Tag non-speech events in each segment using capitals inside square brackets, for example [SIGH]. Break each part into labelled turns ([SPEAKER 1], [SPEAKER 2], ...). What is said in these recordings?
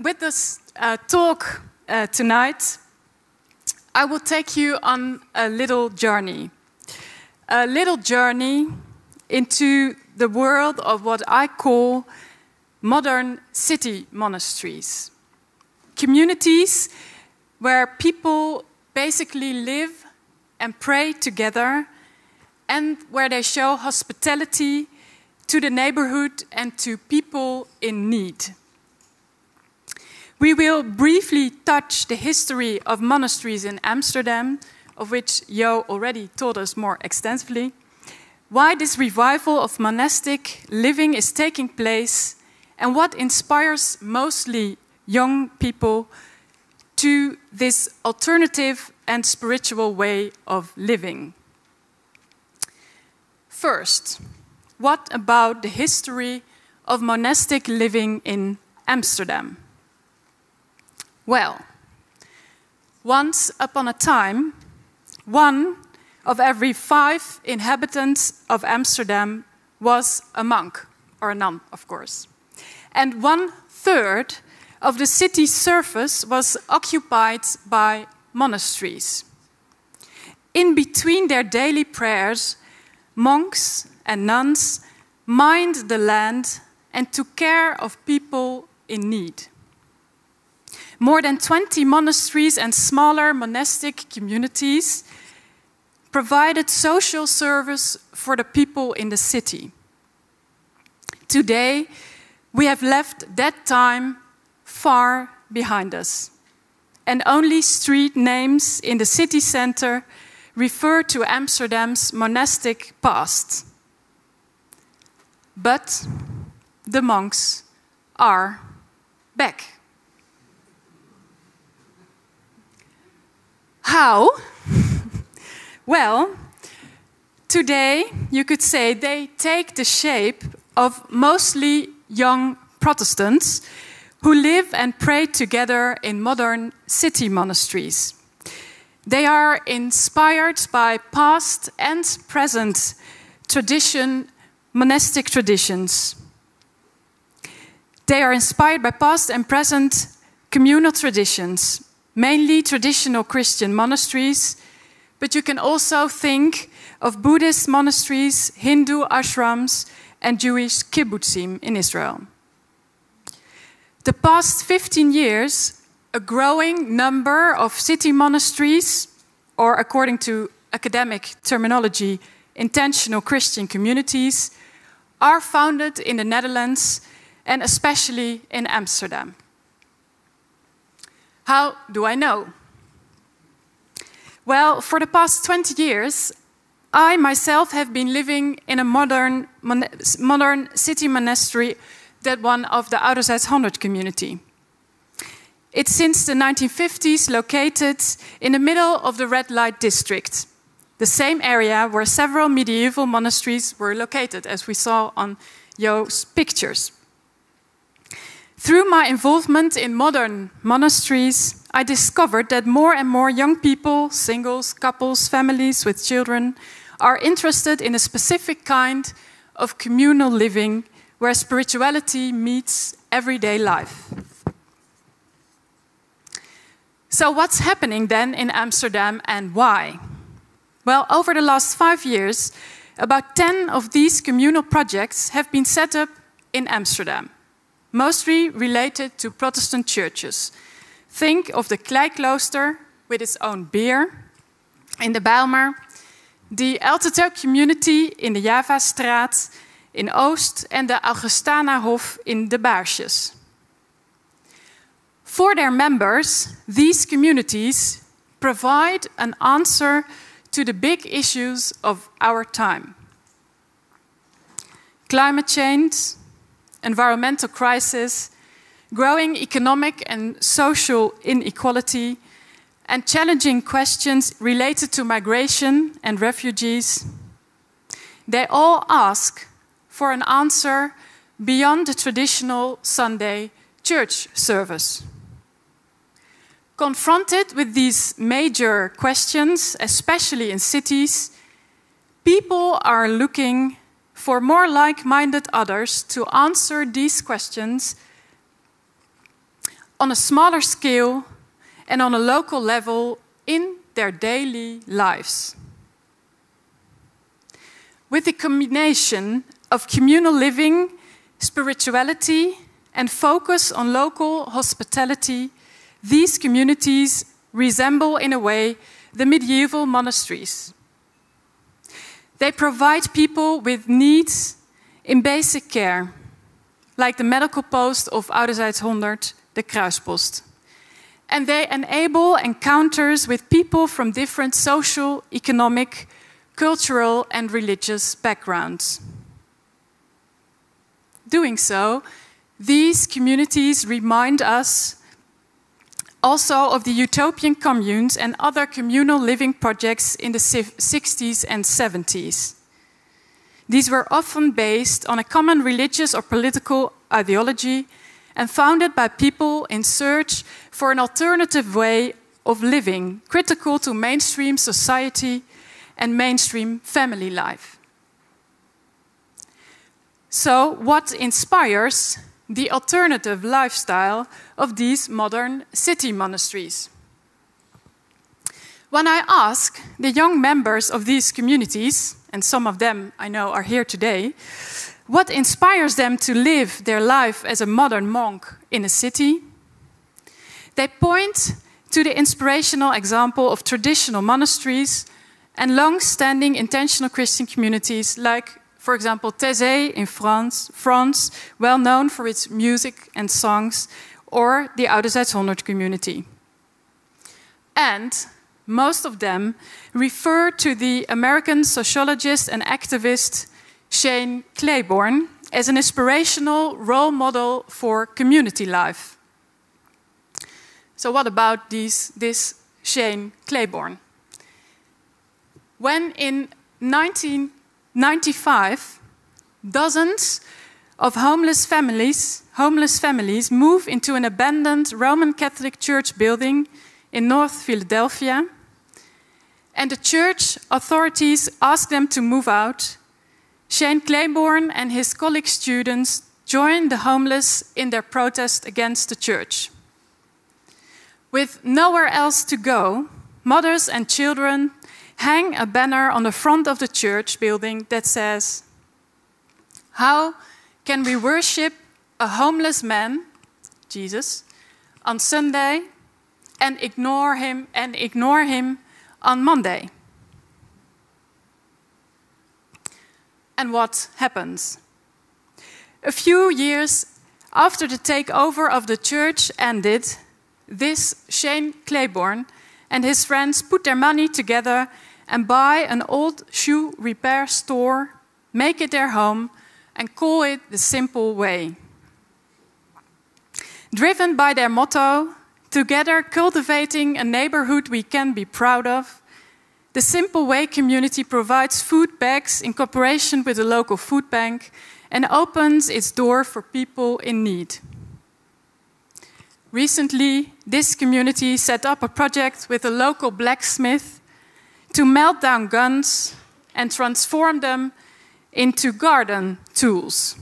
[SPEAKER 1] with this uh, talk uh, tonight, I will take you on a little journey. A little journey into the world of what I call modern city monasteries. Communities where people basically live and pray together and where they show hospitality to the neighborhood and to people in need. We will briefly touch the history of monasteries in Amsterdam, of which Jo already told us more extensively, why this revival of monastic living is taking place, and what inspires mostly young people to this alternative and spiritual way of living. First, what about the history of monastic living in Amsterdam? Well, once upon a time, one of every five inhabitants of Amsterdam was a monk, or a nun, of course. And one third of the city's surface was occupied by monasteries. In between their daily prayers, monks and nuns mined the land and took care of people in need. More than 20 monasteries and smaller monastic communities provided social service for the people in the city. Today, we have left that time far behind us, and only street names in the city center refer to Amsterdam's monastic past. But the monks are back. How? [LAUGHS] well, today you could say they take the shape of mostly young Protestants who live and pray together in modern city monasteries. They are inspired by past and present tradition, monastic traditions. They are inspired by past and present communal traditions mainly traditional Christian monasteries, but you can also think of Buddhist monasteries, Hindu ashrams, and Jewish kibbutzim in Israel. The past 15 years, a growing number of city monasteries, or according to academic terminology, intentional Christian communities, are founded in the Netherlands and especially in Amsterdam. How do I know? Well, for the past 20 years, I myself have been living in a modern, modern city monastery, that one of the Ouderzijds 100 community. It's since the 1950s located in the middle of the red light district, the same area where several medieval monasteries were located, as we saw on Jo's pictures. Through my involvement in modern monasteries, I discovered that more and more young people, singles, couples, families with children, are interested in a specific kind of communal living where spirituality meets everyday life. So, what's happening then in Amsterdam and why? Well, over the last five years, about 10 of these communal projects have been set up in Amsterdam mostly related to Protestant churches. Think of the Kleiklooster with its own beer in the Bijlmer, the Elteto community in the Javastraat in Oost and the Augustanahof in de Baarsjes. For their members, these communities provide an answer to the big issues of our time. Climate change, environmental crisis, growing economic and social inequality, and challenging questions related to migration and refugees, they all ask for an answer beyond the traditional Sunday church service. Confronted with these major questions, especially in cities, people are looking for more like minded others to answer these questions on a smaller scale and on a local level in their daily lives. With the combination of communal living, spirituality, and focus on local hospitality, these communities resemble, in a way, the medieval monasteries. They provide people with needs in basic care, like the medical post of Ouderzijds 100, the Kruispost. And they enable encounters with people from different social, economic, cultural, and religious backgrounds. Doing so, these communities remind us also of the utopian communes and other communal living projects in the 60s and 70s. These were often based on a common religious or political ideology and founded by people in search for an alternative way of living, critical to mainstream society and mainstream family life. So, what inspires the alternative lifestyle of these modern city monasteries? When I ask the young members of these communities, and some of them I know are here today, what inspires them to live their life as a modern monk in a city, they point to the inspirational example of traditional monasteries and long standing intentional Christian communities like for example, Taizé in France, France, well known for its music and songs, or the Ouderzijds 100 community. And most of them refer to the American sociologist and activist Shane Claiborne as an inspirational role model for community life. So, what about these, this Shane Claiborne? When in 19 95, dozens of homeless families, homeless families move into an abandoned Roman Catholic church building in North Philadelphia. And the church authorities ask them to move out. Shane Claiborne and his college students join the homeless in their protest against the church. With nowhere else to go, mothers and children hang a banner on the front of the church building that says, How can we worship a homeless man, Jesus, on Sunday and ignore him and ignore him on Monday? And what happens? A few years after the takeover of the church ended, this Shane Claiborne and his friends put their money together and buy an old shoe repair store, make it their home, and call it the simple way. Driven by their motto, together cultivating a neighborhood we can be proud of, the Simple Way community provides food bags in cooperation with the local food bank and opens its door for people in need. Recently, this community set up a project with a local blacksmith to melt down guns and transform them into garden tools.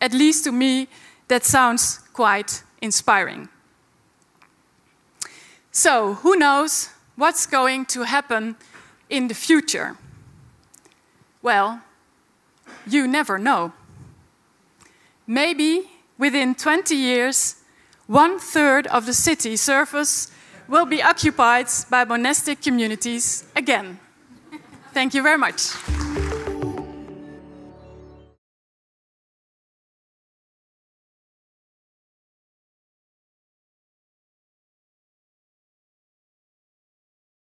[SPEAKER 1] At least to me, that sounds quite inspiring. So, who knows what's going to happen in the future? Well, you never know. Maybe within 20 years, one third of the city surface will be occupied by monastic communities again. Thank you very much.